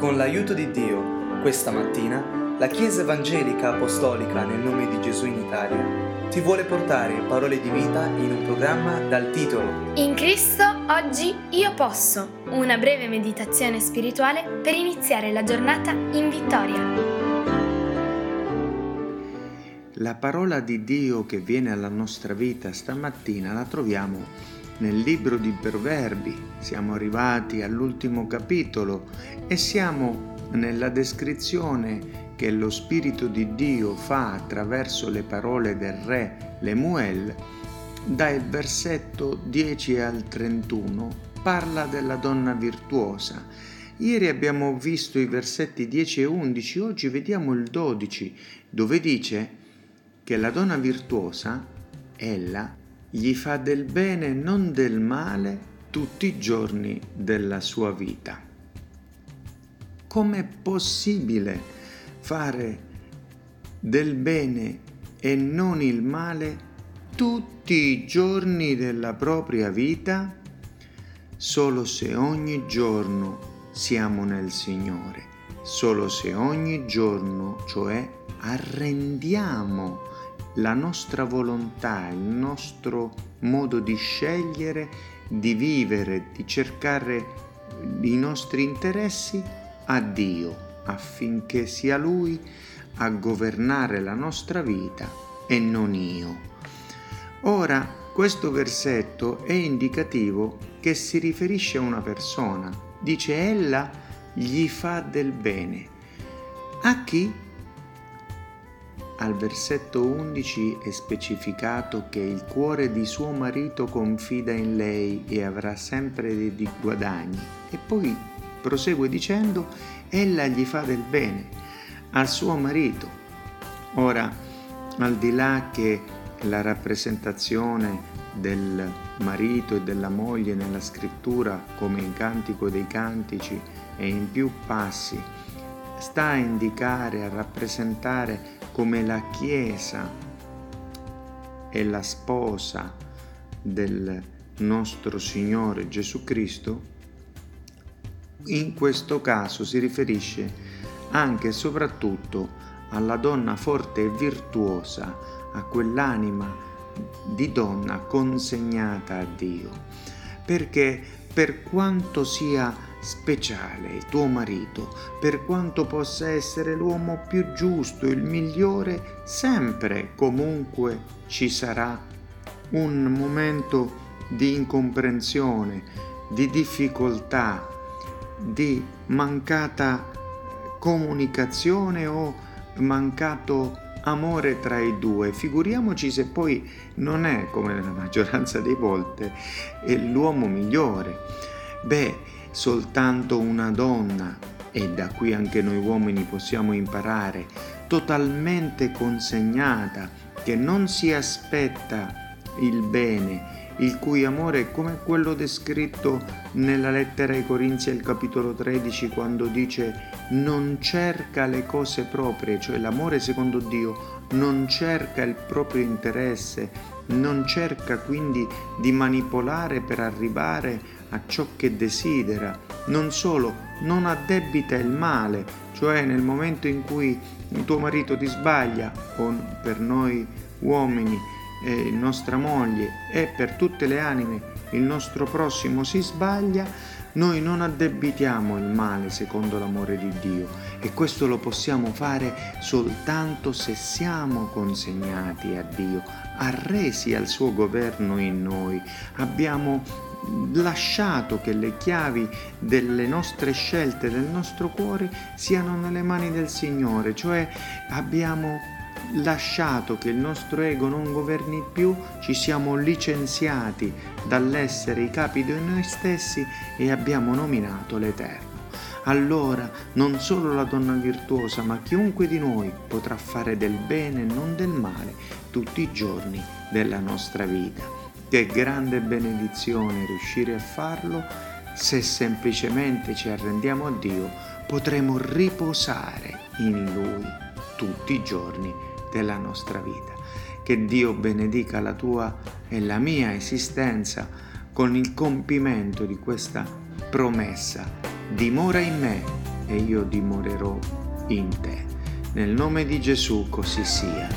Con l'aiuto di Dio, questa mattina, la Chiesa Evangelica Apostolica nel nome di Gesù in Italia ti vuole portare parole di vita in un programma dal titolo In Cristo oggi io posso, una breve meditazione spirituale per iniziare la giornata in vittoria. La parola di Dio che viene alla nostra vita stamattina la troviamo nel libro di Proverbi. Siamo arrivati all'ultimo capitolo e siamo nella descrizione che lo Spirito di Dio fa attraverso le parole del re Lemuel. Dal versetto 10 al 31 parla della donna virtuosa. Ieri abbiamo visto i versetti 10 e 11, oggi vediamo il 12, dove dice che la donna virtuosa, ella, gli fa del bene e non del male tutti i giorni della sua vita. Com'è possibile fare del bene e non il male tutti i giorni della propria vita? Solo se ogni giorno siamo nel Signore, solo se ogni giorno, cioè, arrendiamo la nostra volontà, il nostro modo di scegliere, di vivere, di cercare i nostri interessi a Dio, affinché sia Lui a governare la nostra vita e non io. Ora, questo versetto è indicativo che si riferisce a una persona. Dice ella gli fa del bene. A chi? Al versetto 11 è specificato che il cuore di suo marito confida in lei e avrà sempre dei guadagni. E poi prosegue dicendo, ella gli fa del bene al suo marito. Ora, al di là che la rappresentazione del marito e della moglie nella scrittura, come in Cantico dei Cantici e in più passi, sta a indicare, a rappresentare come la Chiesa è la sposa del nostro Signore Gesù Cristo, in questo caso si riferisce anche e soprattutto alla donna forte e virtuosa, a quell'anima di donna consegnata a Dio, perché per quanto sia speciale, tuo marito, per quanto possa essere l'uomo più giusto, il migliore, sempre comunque ci sarà un momento di incomprensione, di difficoltà, di mancata comunicazione o mancato amore tra i due. Figuriamoci se poi non è, come nella maggioranza delle volte, l'uomo migliore. Beh, soltanto una donna, e da qui anche noi uomini possiamo imparare, totalmente consegnata, che non si aspetta il bene, il cui amore è come quello descritto nella lettera ai Corinzi al capitolo 13 quando dice non cerca le cose proprie, cioè l'amore secondo Dio non cerca il proprio interesse, non cerca quindi di manipolare per arrivare a ciò che desidera, non solo non addebita il male, cioè nel momento in cui tuo marito ti sbaglia, o per noi uomini, eh, nostra moglie e per tutte le anime il nostro prossimo si sbaglia, noi non addebitiamo il male secondo l'amore di Dio e questo lo possiamo fare soltanto se siamo consegnati a Dio, arresi al suo governo in noi, abbiamo lasciato che le chiavi delle nostre scelte, del nostro cuore siano nelle mani del Signore, cioè abbiamo lasciato che il nostro ego non governi più, ci siamo licenziati dall'essere i capi di noi stessi e abbiamo nominato l'Eterno. Allora non solo la donna virtuosa, ma chiunque di noi potrà fare del bene e non del male tutti i giorni della nostra vita. Che grande benedizione riuscire a farlo se semplicemente ci arrendiamo a Dio, potremo riposare in Lui tutti i giorni della nostra vita. Che Dio benedica la tua e la mia esistenza con il compimento di questa promessa. Dimora in me e io dimorerò in te. Nel nome di Gesù così sia.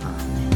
Amen.